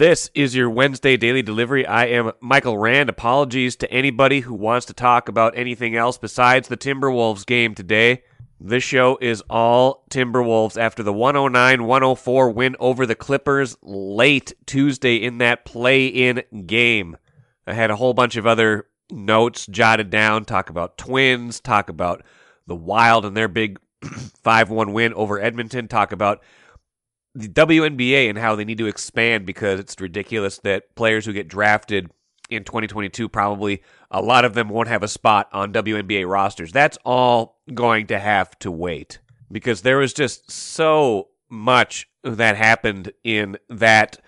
This is your Wednesday daily delivery. I am Michael Rand. Apologies to anybody who wants to talk about anything else besides the Timberwolves game today. This show is all Timberwolves after the 109 104 win over the Clippers late Tuesday in that play in game. I had a whole bunch of other notes jotted down, talk about Twins, talk about the Wild and their big 5 1 win over Edmonton, talk about the WNBA and how they need to expand because it's ridiculous that players who get drafted in 2022 probably a lot of them won't have a spot on WNBA rosters. That's all going to have to wait because there was just so much that happened in that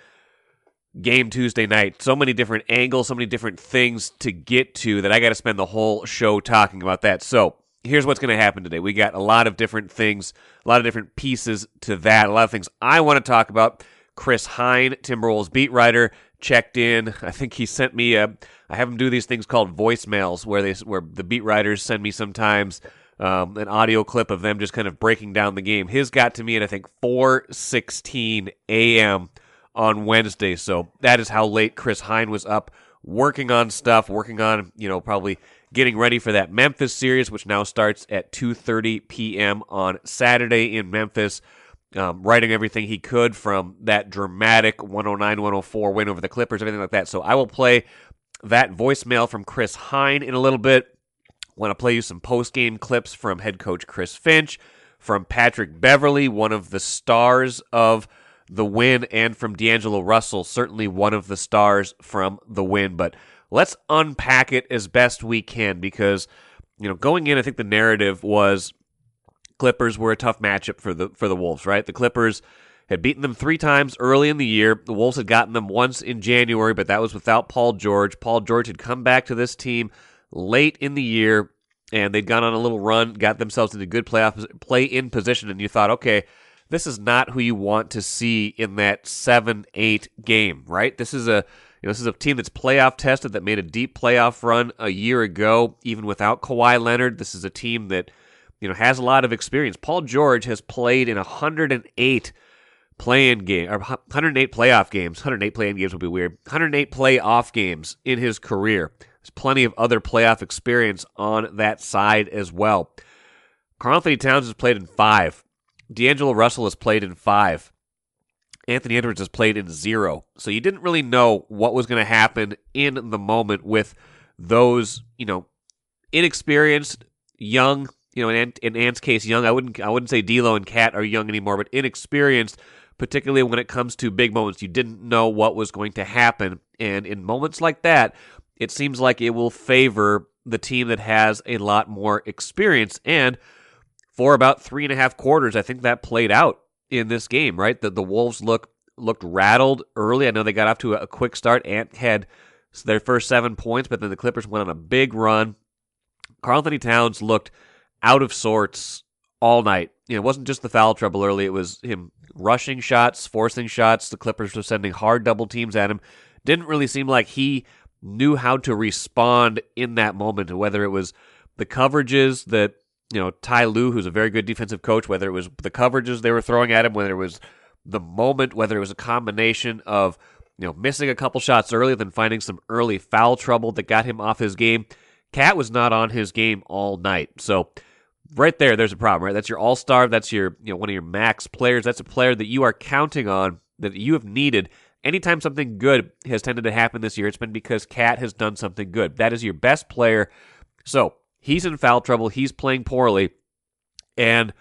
game Tuesday night. So many different angles, so many different things to get to that I got to spend the whole show talking about that. So, here's what's going to happen today. We got a lot of different things, a lot of different pieces to that, a lot of things I want to talk about. Chris Hine, Timberwolves beat writer, checked in. I think he sent me a. I have him do these things called voicemails, where they where the beat writers send me sometimes um, an audio clip of them just kind of breaking down the game. His got to me at I think 4:16 a.m. on Wednesday, so that is how late Chris Hine was up working on stuff, working on you know probably getting ready for that Memphis series, which now starts at 2:30 p.m. on Saturday in Memphis um, writing everything he could from that dramatic 109 104 win over the Clippers, everything like that. So I will play that voicemail from Chris Hine in a little bit. Want to play you some post game clips from head coach Chris Finch, from Patrick Beverley, one of the stars of the win, and from D'Angelo Russell, certainly one of the stars from the win. But let's unpack it as best we can because, you know, going in, I think the narrative was Clippers were a tough matchup for the for the Wolves, right? The Clippers had beaten them three times early in the year. The Wolves had gotten them once in January, but that was without Paul George. Paul George had come back to this team late in the year, and they'd gone on a little run, got themselves into good playoff play in position, and you thought, okay, this is not who you want to see in that seven eight game, right? This is a you know, this is a team that's playoff tested that made a deep playoff run a year ago, even without Kawhi Leonard. This is a team that you know, has a lot of experience. Paul George has played in 108 play-in game or 108 playoff games. 108 play-in games would be weird. 108 playoff games in his career. There's plenty of other playoff experience on that side as well. Karl-Anthony Towns has played in five. D'Angelo Russell has played in five. Anthony Edwards has played in zero. So you didn't really know what was going to happen in the moment with those, you know, inexperienced, young you know, in, in Ant's case, young. I wouldn't I wouldn't say D'Lo and KAT are young anymore, but inexperienced, particularly when it comes to big moments. You didn't know what was going to happen, and in moments like that, it seems like it will favor the team that has a lot more experience. And for about three and a half quarters, I think that played out in this game. Right, the the Wolves look looked rattled early. I know they got off to a, quick start. Ant had their first seven points, but then the Clippers went on a big run. Karl-Anthony Towns looked out of sorts all night. You know, it wasn't just the foul trouble early, it was him rushing shots, forcing shots. The Clippers were sending hard double teams at him. Didn't really seem like he knew how to respond in that moment, whether it was the coverages that, you know, Ty Lue, who's a very good defensive coach, whether it was the coverages they were throwing at him, whether it was the moment, whether it was a combination of, you know, missing a couple shots early, then finding some early foul trouble that got him off his game. KAT was not on his game all night. So, right there, there's a problem, right? That's your all star. That's your you know one of your max players. That's a player that you are counting on that you have needed. Anytime something good has tended to happen this year, it's been because KAT has done something good. That is your best player. So he's in foul trouble. He's playing poorly, and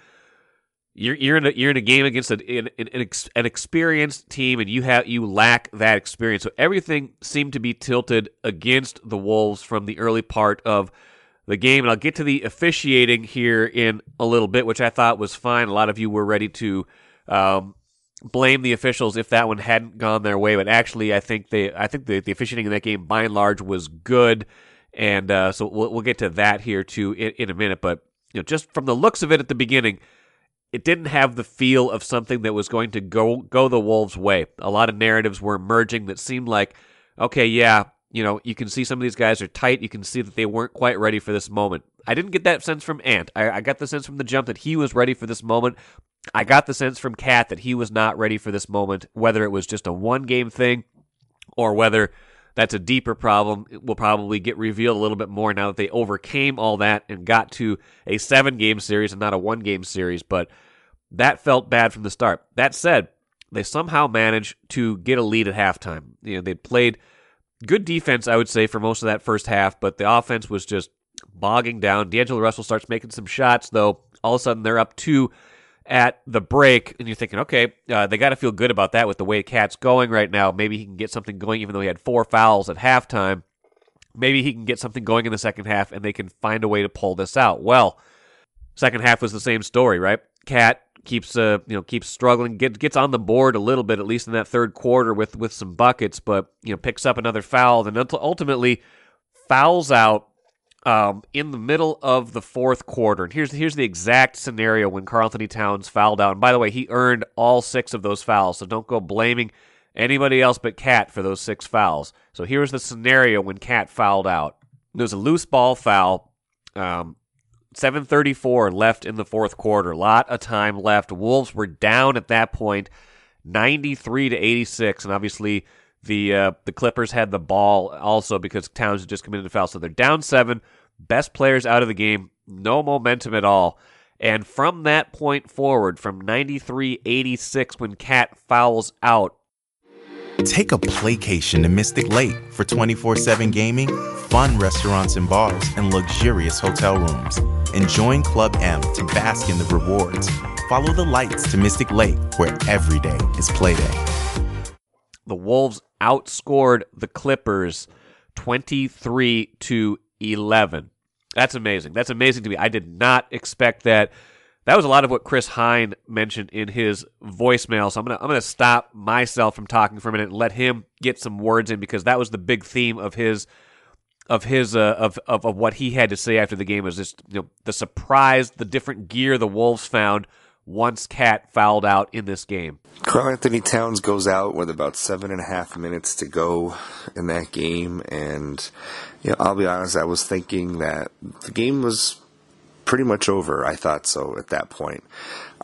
you're you're in a you're in a game against an an, an, an experienced team, and you have you lack that experience. So everything seemed to be tilted against the Wolves from the early part of the game. And I'll get to the officiating here in a little bit, which I thought was fine. A lot of you were ready to um, blame the officials if that one hadn't gone their way, but actually, I think they, I think the, the officiating in that game by and large was good. And uh, so we'll, we'll get to that here too in, in a minute. But you know, just from the looks of it at the beginning, it didn't have the feel of something that was going to go go the Wolves' way. A lot of narratives were emerging that seemed like, okay, yeah, you know, you can see some of these guys are tight. You can see that they weren't quite ready for this moment. I didn't get that sense from Ant. I, I, got the sense from the jump that he was ready for this moment. I got the sense from KAT that he was not ready for this moment, whether it was just a one game thing or whether that's a deeper problem. It will probably get revealed a little bit more now that they overcame all that and got to a seven game series and not a one game series. But that felt bad from the start. That said, they somehow managed to get a lead at halftime. You know, they played good defense, I would say, for most of that first half, but the offense was just bogging down. D'Angelo Russell starts making some shots, though. All of a sudden, they're up two at the break, and you're thinking, okay, uh, they got to feel good about that with the way KAT's going right now. Maybe he can get something going, even though he had four fouls at halftime. Maybe he can get something going in the second half, and they can find a way to pull this out. Well, second half was the same story, right? KAT keeps uh you know keeps struggling get, gets on the board a little bit at least in that third quarter with with some buckets but you know picks up another foul and ultimately fouls out um, in the middle of the fourth quarter. And here's here's the exact scenario when Karl-Anthony Towns fouled out. And by the way, he earned all six of those fouls, so don't go blaming anybody else but KAT for those six fouls. So here's the scenario when KAT fouled out. There was a loose ball foul. Um, 734 left in the fourth quarter. Lot of time left. Wolves were down at that point, 93 to 86, and obviously the uh, the Clippers had the ball also because Towns had just committed a foul. So they're down seven. Best players out of the game. No momentum at all. And from that point forward, from 93 86, when KAT fouls out. Take a playcation to Mystic Lake for 24 7 gaming, fun restaurants and bars, and luxurious hotel rooms. And join Club M to bask in the rewards. Follow the lights to Mystic Lake, where every day is playday. The Wolves outscored the Clippers 23 to 11. That's amazing. That's amazing to me. I did not expect that. That was a lot of what Chris Hine mentioned in his voicemail. So I'm gonna I'm gonna stop myself from talking for a minute and let him get some words in because that was the big theme of his of his uh, of, of of what he had to say after the game was just you know the surprise, the different gear the Wolves found once KAT fouled out in this game. Karl-Anthony Towns goes out with about seven and a half minutes to go in that game, and you know, I'll be honest, I was thinking that the game was pretty much over. I thought so at that point.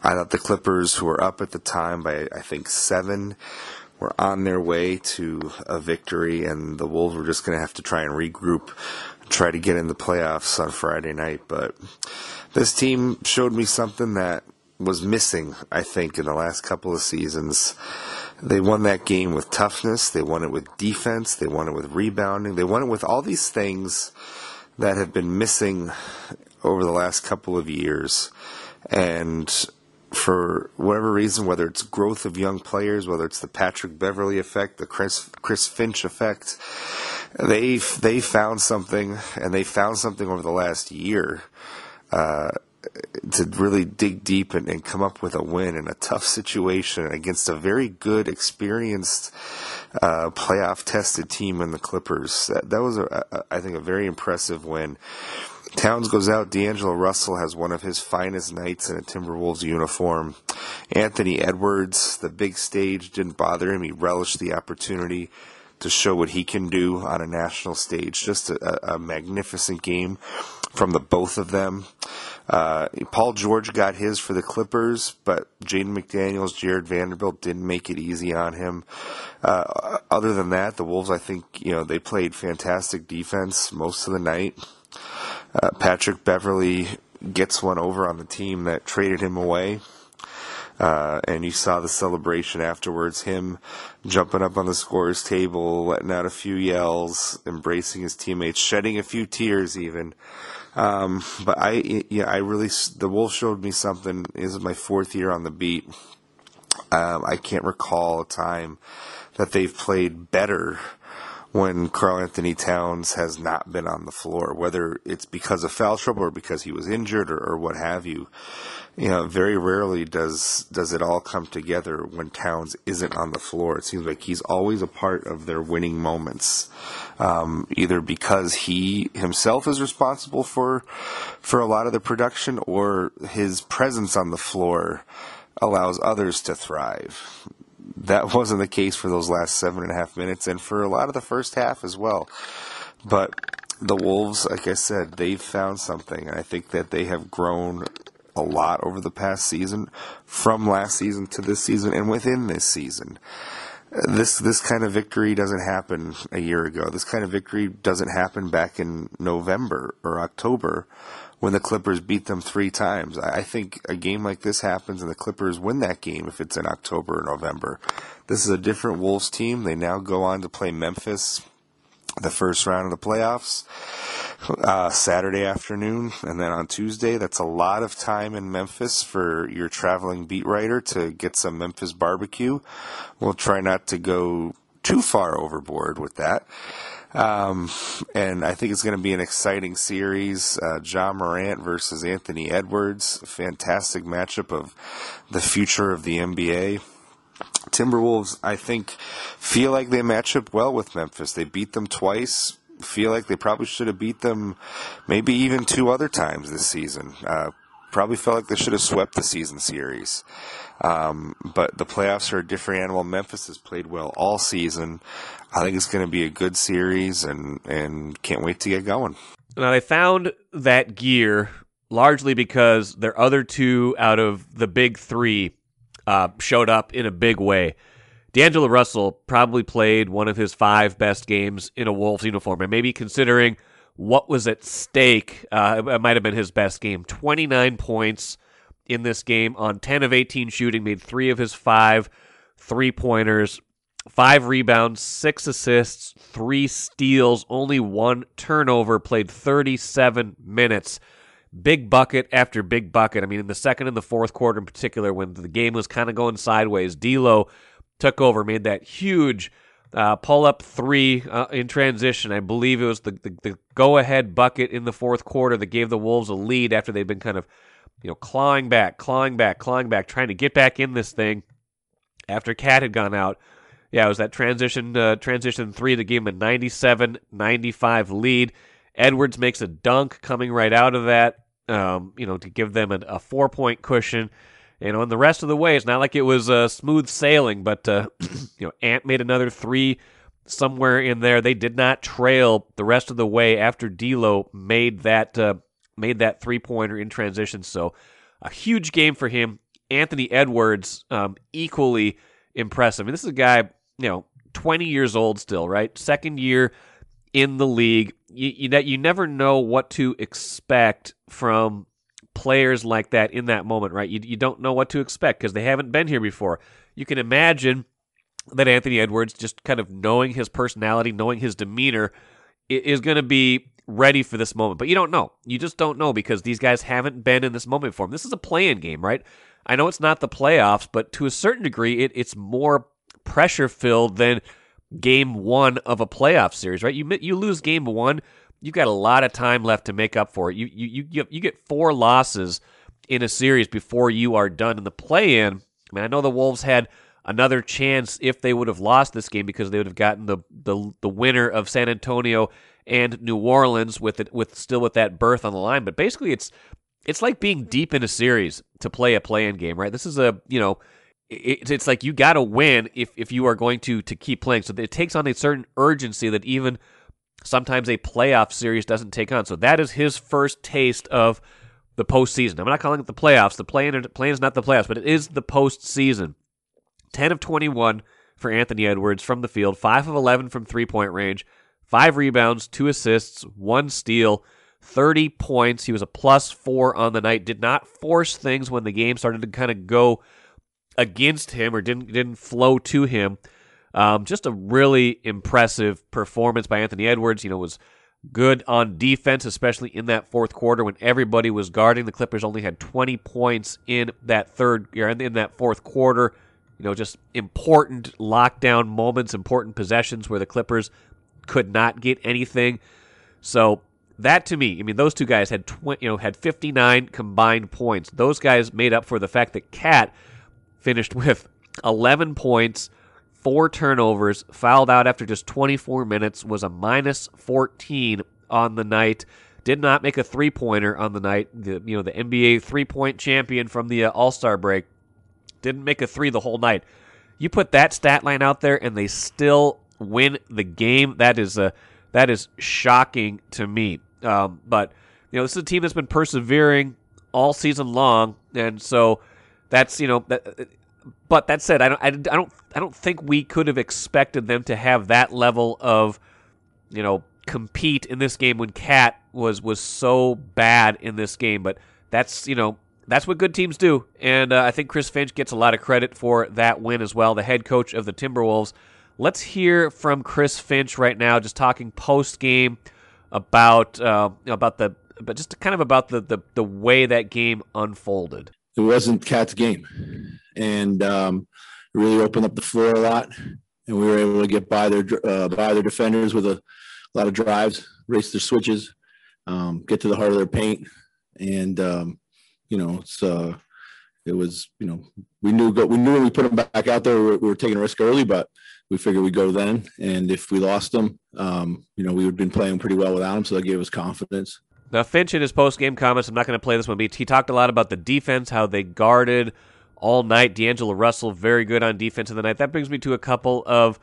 I thought the Clippers, who were up at the time by I think seven, were on their way to a victory, and the Wolves were just going to have to try and regroup, try to get in the playoffs on Friday night. But this team showed me something that was missing, I think, in the last couple of seasons. They won that game with toughness. They won it with defense. They won it with rebounding. They won it with all these things that have been missing over the last couple of years. And for whatever reason, whether it's growth of young players, whether it's the Patrick Beverley effect, the Chris Chris Finch effect, they they found something, and they found something over the last year. Uh, to really dig deep and, and, come up with a win in a tough situation against a very good, experienced, uh, playoff tested team in the Clippers. That, that was, a, a, I think, a very impressive win. Towns goes out. D'Angelo Russell has one of his finest nights in a Timberwolves uniform. Anthony Edwards, the big stage didn't bother him. He relished the opportunity to show what he can do on a national stage. Just a, a magnificent game from the both of them. Uh, Paul George got his for the Clippers, but Jaden McDaniels, Jarred Vanderbilt didn't make it easy on him. Uh, other than that, the Wolves, I think, you know, they played fantastic defense most of the night. Uh, Patrick Beverley gets one over on the team that traded him away. Uh, and you saw the celebration afterwards, him jumping up on the scorer's table, letting out a few yells, embracing his teammates, shedding a few tears even. Um, but I, yeah, I really, the Wolf showed me something. This is my fourth year on the beat. Um, I can't recall a time that they've played better when Karl-Anthony Towns has not been on the floor, whether it's because of foul trouble or because he was injured or, or what have you you know, very rarely does does it all come together when Towns isn't on the floor. It seems like he's always a part of their winning moments, um, either because he himself is responsible for for a lot of the production, or his presence on the floor allows others to thrive. That wasn't the case for those last seven and a half minutes, and for a lot of the first half as well. But the Wolves, like I said, they've found something, and I think that they have grown a lot over the past season, from last season to this season, and within this season. this this kind of victory doesn't happen a year ago. This kind of victory doesn't happen back in November or October when the Clippers beat them three times. I think a game like this happens and the Clippers win that game if it's in October or November. This is a different Wolves team. They now go on to play Memphis the first round of the playoffs uh, Saturday afternoon, and then on Tuesday. That's a lot of time in Memphis for your traveling beat writer to get some Memphis barbecue. We'll try not to go too far overboard with that. Um, and I think it's going to be an exciting series. Uh, Ja Morant versus Anthony Edwards, fantastic matchup of the future of the NBA. Timberwolves, I think, feel like they match up well with Memphis. They beat them twice. Feel like they probably should have beat them maybe even two other times this season. Uh, probably felt like they should have swept the season series. Um, but the playoffs are a different animal. Memphis has played well all season. I think it's going to be a good series, and and can't wait to get going. Now they found that gear largely because their other two out of the big three uh, showed up in a big way. D'Angelo Russell probably played one of his five best games in a Wolves uniform, and maybe considering what was at stake, uh, it might have been his best game. 29 points in this game on 10 of 18 shooting, made three of his five three pointers, five rebounds, six assists, three steals, only one turnover, played 37 minutes big bucket after big bucket. I mean, in the second and the fourth quarter in particular, when the game was kind of going sideways, D'Lo took over, made that huge uh, pull up three uh, in transition. I believe it was the, the, the go ahead bucket in the fourth quarter that gave the Wolves a lead after they'd been kind of, you know, clawing back, clawing back, clawing back, trying to get back in this thing after KAT had gone out. Yeah, it was that transition uh, transition three that gave him a 97 95 lead. Edwards makes a dunk coming right out of that, um, you know, to give them a, a four point cushion. You know, and the rest of the way, it's not like it was uh, smooth sailing, but, uh, you know, Ant made another three somewhere in there. They did not trail the rest of the way after D'Lo made that, uh, made that three pointer in transition. So a huge game for him. Anthony Edwards, um, equally impressive. This is a guy, you know, 20 years old still, right? Second year in the league. You, you, you never know what to expect from players like that in that moment, right? You, you don't know what to expect because they haven't been here before. You can imagine that Anthony Edwards, just kind of knowing his personality, knowing his demeanor, is going to be ready for this moment. But you don't know. You just don't know because these guys haven't been in this moment before. This is a play-in game, right? I know it's not the playoffs, but to a certain degree, it, it's more pressure filled than game one of a playoff series, right? You you lose game one, you've got a lot of time left to make up for it. You you you you get four losses in a series before you are done in the play-in. I mean, I know the Wolves had another chance if they would have lost this game because they would have gotten the the, the winner of San Antonio and New Orleans with it with still with that berth on the line. But basically, it's it's like being deep in a series to play a play-in game, right? This is a you know it, it's like you got to win if, if you are going to to keep playing. So it takes on a certain urgency that even sometimes a playoff series doesn't take on. So that is his first taste of the postseason. I'm not calling it the playoffs. The play in play is not the playoffs, but it is the postseason. Ten of twenty one for Anthony Edwards from the field, five of eleven from three point range, five rebounds, two assists, one steal. 30 points. He was a plus four on the night. Did not force things when the game started to kind of go against him or didn't didn't flow to him. Um, just a really impressive performance by Anthony Edwards. You know, was good on defense, especially in that fourth quarter when everybody was guarding. The Clippers only had 20 points in that third or in that fourth quarter. You know, just important lockdown moments, important possessions where the Clippers could not get anything. So that to me, I mean, those two guys had 20, you know had 59 combined points. Those guys made up for the fact that KAT finished with 11 points, four turnovers, fouled out after just 24 minutes, was a minus 14 on the night. Did not make a three pointer on the night. The you know the NBA three point champion from the uh, All Star break didn't make a three the whole night. You put that stat line out there, and they still win the game. That is a that is shocking to me. Um, but you know this is a team that's been persevering all season long, and so that's you know that but that said, I don't, I, don't, I don't think we could have expected them to have that level of, you know, compete in this game when KAT was was so bad in this game. But that's you know that's what good teams do, and uh, I think Chris Finch gets a lot of credit for that win as well. The head coach of the Timberwolves. Let's hear from Chris Finch right now, just talking post game about uh, about the but just kind of about the, the the way that game unfolded. It wasn't KAT's game, and um, really opened up the floor a lot, and we were able to get by their uh, by their defenders with a, a, lot of drives, race their switches, um, get to the heart of their paint, and um, you know it's. Uh, it was, you know, we knew we knew when we put them back out there, we were, we were taking a risk early, but we figured we'd go then. And if we lost them, um, you know, we would have been playing pretty well without them, so that gave us confidence. Now, Finch in his post game comments, I'm not going to play this one, but he talked a lot about the defense, how they guarded all night. D'Angelo Russell, very good on defense in the night. That brings me to a couple of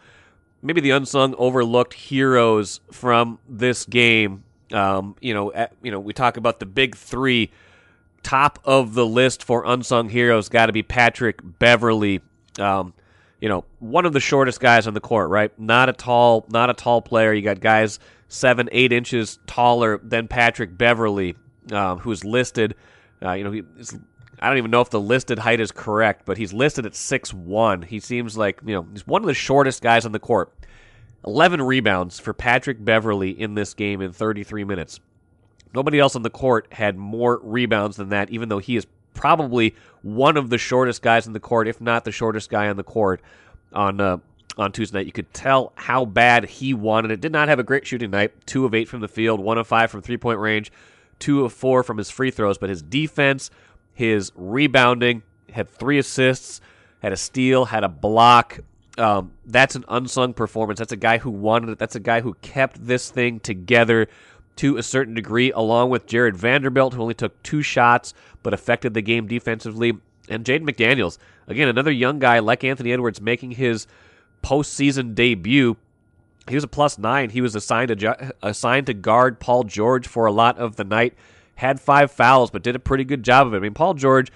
maybe the unsung, overlooked heroes from this game. Um, you know, at, you know, we talk about the big three. Top of the list for unsung heroes got to be Patrick Beverley. Um, you know, one of the shortest guys on the court, right? Not a tall, not a tall player. You got guys seven, eight inches taller than Patrick Beverley, um, who's listed. Uh, you know, I don't even know if the listed height is correct, but he's listed at six one. He seems like you know he's one of the shortest guys on the court. Eleven rebounds for Patrick Beverley in this game in 33 minutes. Nobody else on the court had more rebounds than that, even though he is probably one of the shortest guys in the court, if not the shortest guy on the court on uh, on Tuesday night. You could tell how bad he wanted it. Did not have a great shooting night. Two of eight from the field, one of five from three point range, two of four from his free throws. But his defense, his rebounding, had three assists, had a steal, had a block. Um, that's an unsung performance. That's a guy who wanted it. That's a guy who kept this thing together to a certain degree, along with Jarred Vanderbilt, who only took two shots but affected the game defensively. And Jaden McDaniels, again, another young guy like Anthony Edwards making his postseason debut. He was a plus nine. He was assigned to, assigned to guard Paul George for a lot of the night. Had five fouls, but did a pretty good job of it. I mean, Paul George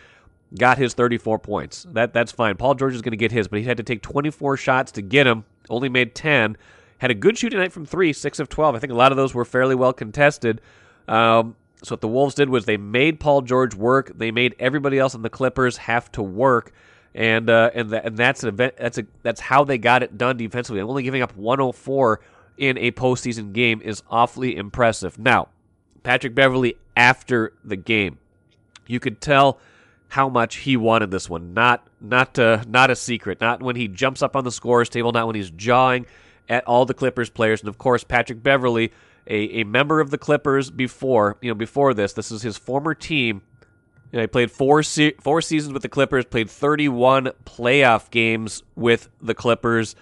got his 34 points. That That's fine. Paul George is going to get his, but he had to take 24 shots to get him. Only made 10 had a good shooting night from three, six of 12. I think a lot of those were fairly well contested. Um, so what the Wolves did was they made Paul George work. They made everybody else on the Clippers have to work, and uh, and and that's an event. That's a that's how they got it done defensively. Only giving up 104 in a postseason game is awfully impressive. Now, Patrick Beverley after the game, you could tell how much he wanted this one. Not not uh, not a secret. Not when he jumps up on the scores table. Not when he's jawing at all the Clippers players, and of course Patrick Beverley, a, a member of the Clippers before you know before this. This is his former team. You know, he played four se- four seasons with the Clippers, played 31 playoff games with the Clippers.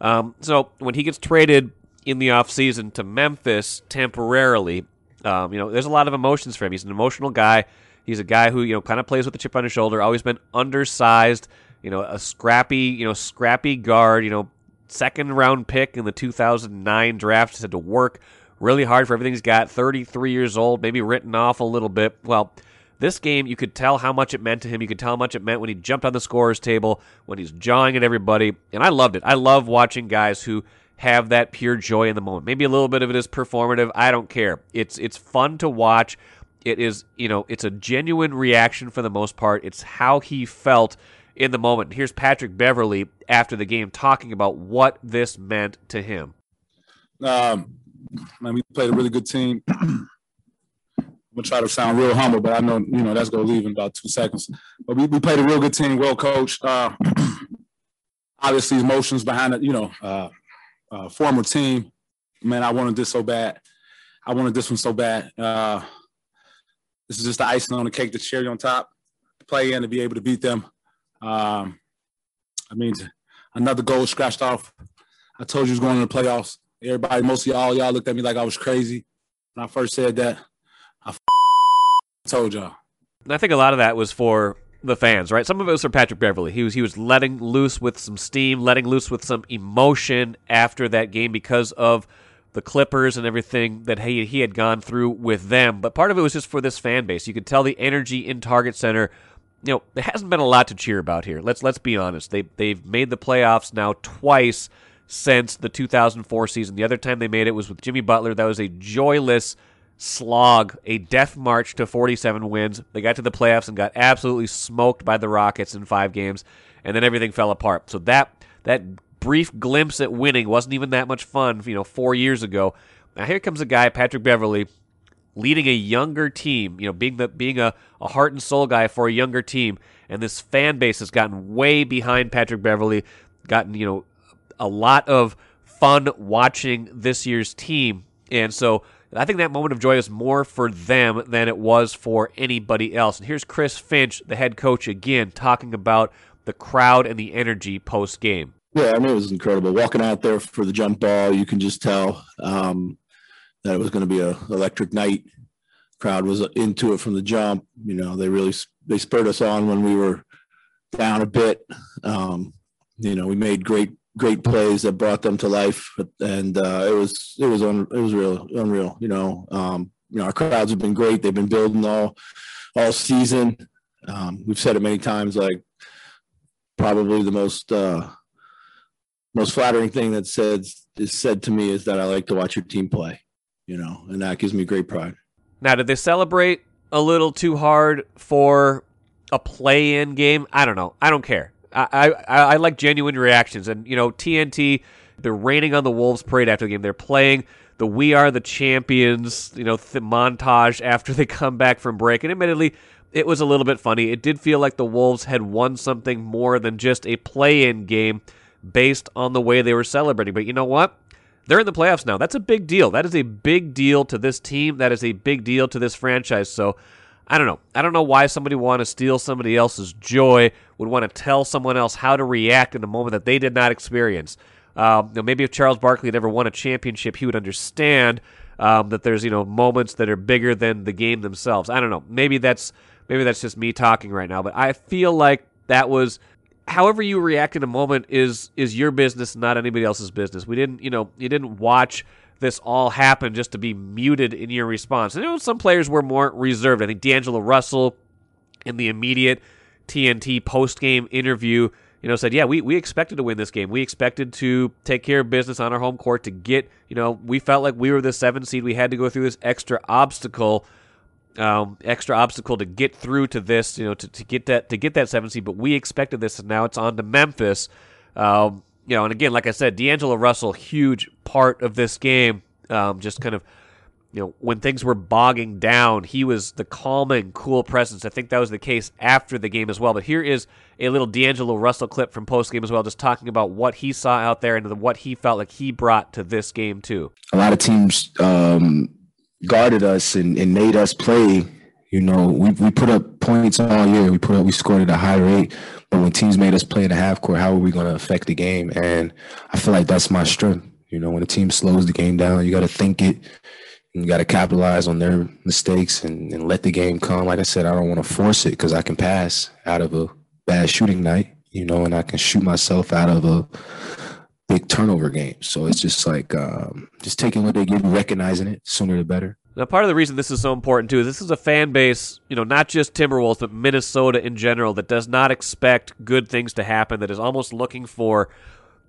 Um, so when he gets traded in the offseason to Memphis temporarily, um, you know, there's a lot of emotions for him. He's an emotional guy. He's a guy who you know kind of plays with the chip on his shoulder. Always been undersized. You know, a scrappy, you know, scrappy guard. You know, second round pick in the 2009 draft. He's had to work really hard for everything he's got. 33 years old, maybe written off a little bit. Well, this game, you could tell how much it meant to him. You could tell how much it meant when he jumped on the scorer's table, when he's jawing at everybody. And I loved it. I love watching guys who have that pure joy in the moment. Maybe a little bit of it is performative. I don't care. It's it's fun to watch. It is, you know, it's a genuine reaction for the most part. It's how he felt in the moment. Here's Patrick Beverley after the game talking about what this meant to him. Um, man, we played a really good team. I'm gonna try to sound real humble, but I know you know that's gonna leave in about two seconds. But we, we played a real good team, well coached. Uh, obviously, emotions behind it. You know, uh, uh, former team. Man, I wanted this so bad. I wanted this one so bad. Uh, this is just the icing on the cake, the cherry on top. To play in to be able to beat them. Um, I mean, another goal scratched off. I told you it was going to the playoffs. Everybody, mostly all y'all, looked at me like I was crazy when I first said that. I told y'all. And I think a lot of that was for the fans, right? Some of it was for Patrick Beverley. He was he was letting loose with some steam, letting loose with some emotion after that game because of the Clippers and everything that he he had gone through with them. But part of it was just for this fan base. You could tell the energy in Target Center you know, there hasn't been a lot to cheer about here. Let's let's be honest. They they've made the playoffs now twice since the 2004 season. The other time they made it was with Jimmy Butler. That was a joyless slog, a death march to 47 wins. They got to the playoffs and got absolutely smoked by the Rockets in 5 games and then everything fell apart. So that that brief glimpse at winning wasn't even that much fun, you know, 4 years ago. Now here comes a guy, Patrick Beverley, leading a younger team, you know, being the being a, a heart and soul guy for a younger team, and this fan base has gotten way behind Patrick Beverley, gotten, you know, a lot of fun watching this year's team. And so I think that moment of joy is more for them than it was for anybody else. And here's Chris Finch, the head coach, again, talking about the crowd and the energy post game. Yeah, I mean, it was incredible. Walking out there for the jump ball, you can just tell um, that it was going to be a electric night. Crowd was into it from the jump. You know, they really they spurred us on when we were down a bit. Um, you know, we made great great plays that brought them to life, and uh, it was it was un, it was real unreal. You know, um, you know, our crowds have been great. They've been building all all season. Um, we've said it many times, like probably the most uh, most flattering thing that said is said to me is that I like to watch your team play you know, and that gives me great pride. Now, did they celebrate a little too hard for a play-in game? I don't know. I don't care. I, I, I like genuine reactions, and you know, TNT they're raining on the Wolves parade after the game. They're playing the "We Are the Champions," you know, th- montage after they come back from break, and admittedly. It was a little bit funny. It did feel like the Wolves had won something more than just a play in game based on the way they were celebrating. But you know what? They're in the playoffs now. That's a big deal. That is a big deal to this team. That is a big deal to this franchise. So I don't know. I don't know why somebody would want to steal somebody else's joy, would want to tell someone else how to react in a moment that they did not experience. Um, maybe if Charles Barkley had ever won a championship, he would understand um, that there's you know moments that are bigger than the game themselves. I don't know. Maybe that's maybe that's just me talking right now, but I feel like that was however you react in a moment is is your business, not anybody else's business. We didn't, you know, you didn't watch this all happen just to be muted in your response. And you know, some players were more reserved. I think D'Angelo Russell in the immediate TNT post game interview, you know, said, "Yeah, we we expected to win this game. We expected to take care of business on our home court to get, you know, we felt like we were the seven seed. We had to go through this extra obstacle." Um, extra obstacle to get through to this, you know, to, to get that to get that seven seed. But we expected this, and now it's on to Memphis. Um, you know, and again, like I said, D'Angelo Russell, huge part of this game. Um, just kind of, you know, when things were bogging down, he was the calming, cool presence. I think that was the case after the game as well. But here is a little D'Angelo Russell clip from post game as well, just talking about what he saw out there and what he felt like he brought to this game too. A lot of teams um, guarded us and, and made us play. You know, we, we put up points all year. We put up, we scored at a high rate. But when teams made us play in the half court, how are we going to affect the game? And I feel like that's my strength. You know, when a team slows the game down, you got to think it. You got to capitalize on their mistakes and, and let the game come. Like I said, I don't want to force it because I can pass out of a bad shooting night, you know, and I can shoot myself out of a big turnover games. So it's just like um, just taking what they give you, recognizing it sooner the better. Now, part of the reason this is so important too is this is a fan base, you know, not just Timberwolves, but Minnesota in general, that does not expect good things to happen, that is almost looking for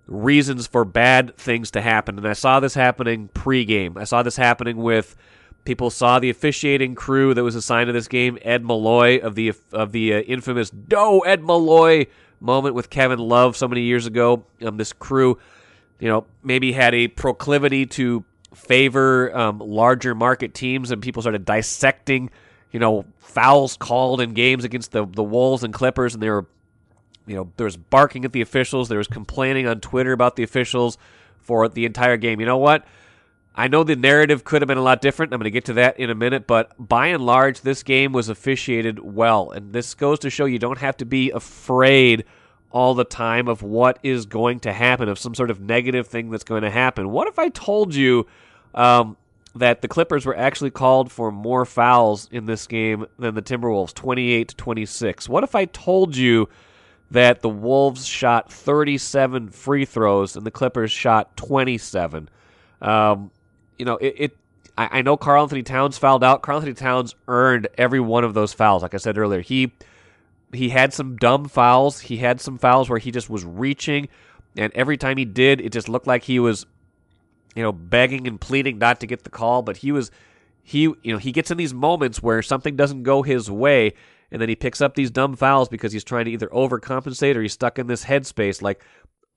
reasons for bad things to happen. And I saw this happening pregame. I saw this happening with people saw the officiating crew that was assigned to this game, Ed Malloy of the of the uh, infamous "Do Ed Malloy" moment with Kevin Love so many years ago. Um, this crew, you know, maybe had a proclivity to favor um, larger market teams, and people started dissecting, you know, fouls called in games against the the Wolves and Clippers, and they were, you know, there was barking at the officials, there was complaining on Twitter about the officials for the entire game. You know what? I know the narrative could have been a lot different. I'm going to get to that in a minute, but by and large, this game was officiated well. And this goes to show you don't have to be afraid all the time of what is going to happen, of some sort of negative thing that's going to happen. What if I told you um, that the Clippers were actually called for more fouls in this game than the Timberwolves, 28 to 26? What if I told you that the Wolves shot 37 free throws and the Clippers shot 27? Um, you know, it, it I, I know Karl-Anthony Towns fouled out. Karl Anthony Towns earned every one of those fouls. Like I said earlier, he he had some dumb fouls. He had some fouls where he just was reaching, and every time he did, it just looked like he was, you know, begging and pleading not to get the call. But he was, he, you know, he gets in these moments where something doesn't go his way, and then he picks up these dumb fouls because he's trying to either overcompensate or he's stuck in this headspace. Like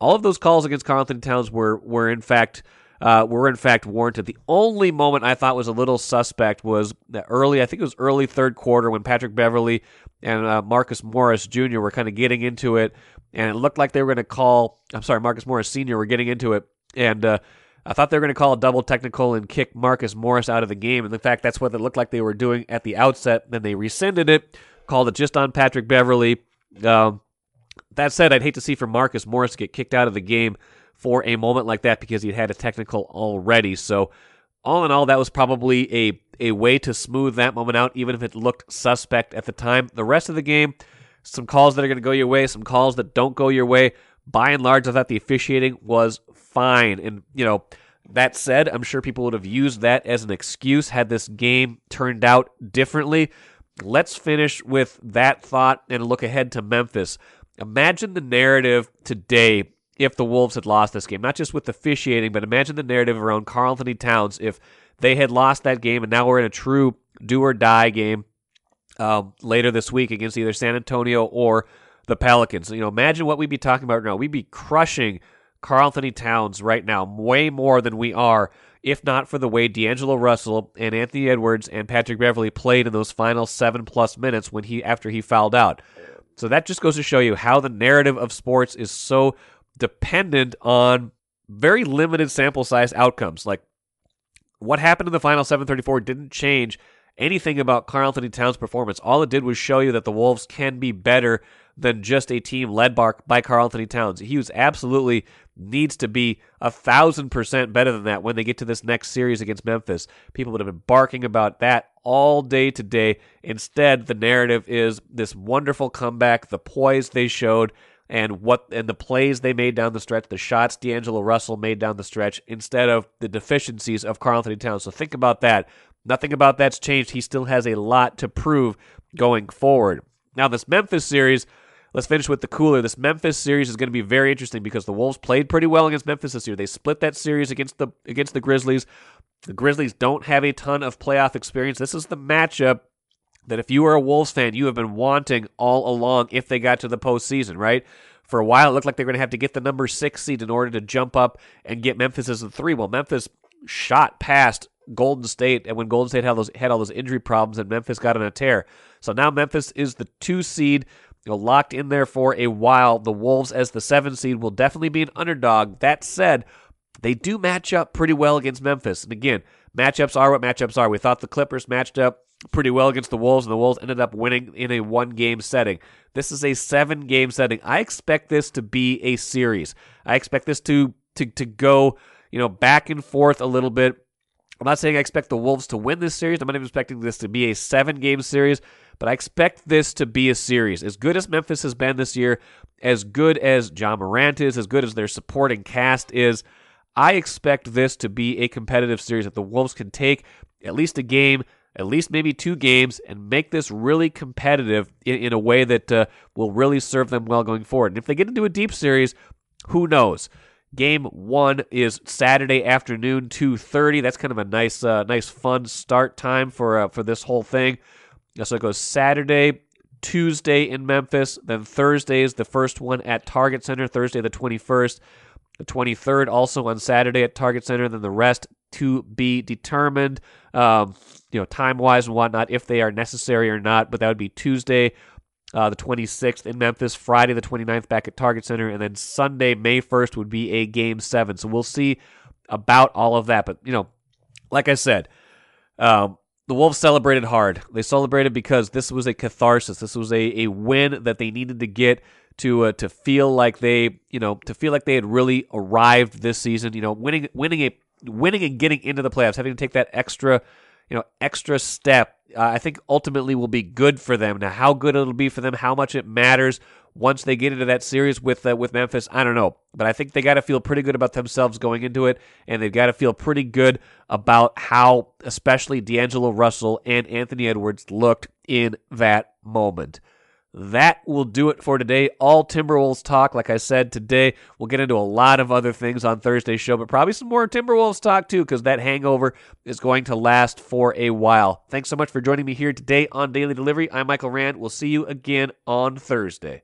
all of those calls against Karl-Anthony Towns were were in fact uh, were in fact warranted. The only moment I thought was a little suspect was early, I think it was early third quarter when Patrick Beverley and uh, Marcus Morris Jr. were kind of getting into it, and it looked like they were going to call. I'm sorry, Marcus Morris Sr. were getting into it, and uh, I thought they were going to call a double technical and kick Marcus Morris out of the game. And in fact, that's what it looked like they were doing at the outset. Then they rescinded it, called it just on Patrick Beverley. Um, that said, I'd hate to see for Marcus Morris get kicked out of the game for a moment like that because he'd had a technical already. So, all in all, that was probably a a way to smooth that moment out, even if it looked suspect at the time. The rest of the game, some calls that are going to go your way, some calls that don't go your way. By and large, I thought the officiating was fine. And, you know, that said, I'm sure people would have used that as an excuse had this game turned out differently. Let's finish with that thought and look ahead to Memphis. Imagine the narrative today if the Wolves had lost this game, not just with officiating, but imagine the narrative around Karl-Anthony Towns if they had lost that game and now we're in a true do or die game um, later this week against either San Antonio or the Pelicans. You know, imagine what we'd be talking about now. We'd be crushing Karl-Anthony Towns right now, way more than we are, if not for the way D'Angelo Russell and Anthony Edwards and Patrick Beverley played in those final seven plus minutes when he after he fouled out. So that just goes to show you how the narrative of sports is so dependent on very limited sample size outcomes. Like what happened in the final 734 didn't change anything about Karl-Anthony Towns' performance. All it did was show you that the Wolves can be better than just a team led by Karl-Anthony Towns. He was absolutely needs to be a thousand percent better than that when they get to this next series against Memphis. People would have been barking about that all day today. Instead, the narrative is this wonderful comeback, the poise they showed, and what and the plays they made down the stretch, the shots D'Angelo Russell made down the stretch, instead of the deficiencies of Karl-Anthony Towns. So think about that. Nothing about that's changed. He still has a lot to prove going forward. Now, this Memphis series, let's finish with the cooler. This Memphis series is going to be very interesting because the Wolves played pretty well against Memphis this year. They split that series against the against the Grizzlies. The Grizzlies don't have a ton of playoff experience. This is the matchup that if you are a Wolves fan, you have been wanting all along if they got to the postseason, right? For a while, it looked like they were going to have to get the number six seed in order to jump up and get Memphis as the three. Well, Memphis shot past Golden State, and when Golden State had those had all those injury problems, and Memphis got on a tear. So now Memphis is the two seed, you know, locked in there for a while. The Wolves as the seven seed will definitely be an underdog. That said, they do match up pretty well against Memphis. And again, matchups are what matchups are. We thought the Clippers matched up pretty well against the Wolves, and the Wolves ended up winning in a one game setting. This is a seven game setting. I expect this to be a series. I expect this to to to go, you know, back and forth a little bit. I'm not saying I expect the Wolves to win this series. I'm not even expecting this to be a seven game series, but I expect this to be a series. As good as Memphis has been this year, as good as Ja Morant is, as good as their supporting cast is, I expect this to be a competitive series that the Wolves can take at least a game at least maybe two games and make this really competitive in, in a way that uh, will really serve them well going forward. And if they get into a deep series, who knows? Game one is Saturday afternoon, two thirty. That's kind of a nice, uh, nice, fun start time for uh, for this whole thing. So it goes Saturday, Tuesday in Memphis, then Thursday is the first one at Target Center, Thursday the twenty first. The 23rd also on Saturday at Target Center, then the rest to be determined. Um, you know, time wise and whatnot, if they are necessary or not. But that would be Tuesday, uh, the 26th in Memphis, Friday, the 29th back at Target Center, and then Sunday, May 1st would be a game seven. So we'll see about all of that. But, you know, like I said, um, the Wolves celebrated hard. They celebrated because this was a catharsis. This was a, a win that they needed to get to uh, to feel like they you know to feel like they had really arrived this season. You know, winning winning a winning and getting into the playoffs, having to take that extra you know, extra step, uh, I think ultimately will be good for them. Now, how good it'll be for them, how much it matters once they get into that series with uh, with Memphis, I don't know. But I think they got to feel pretty good about themselves going into it, and they've got to feel pretty good about how, especially D'Angelo Russell and Anthony Edwards looked in that moment. That will do it for today. All Timberwolves talk. Like I said, today we'll get into a lot of other things on Thursday's show, but probably some more Timberwolves talk too, because that hangover is going to last for a while. Thanks so much for joining me here today on Daily Delivery. I'm Michael Rand. We'll see you again on Thursday.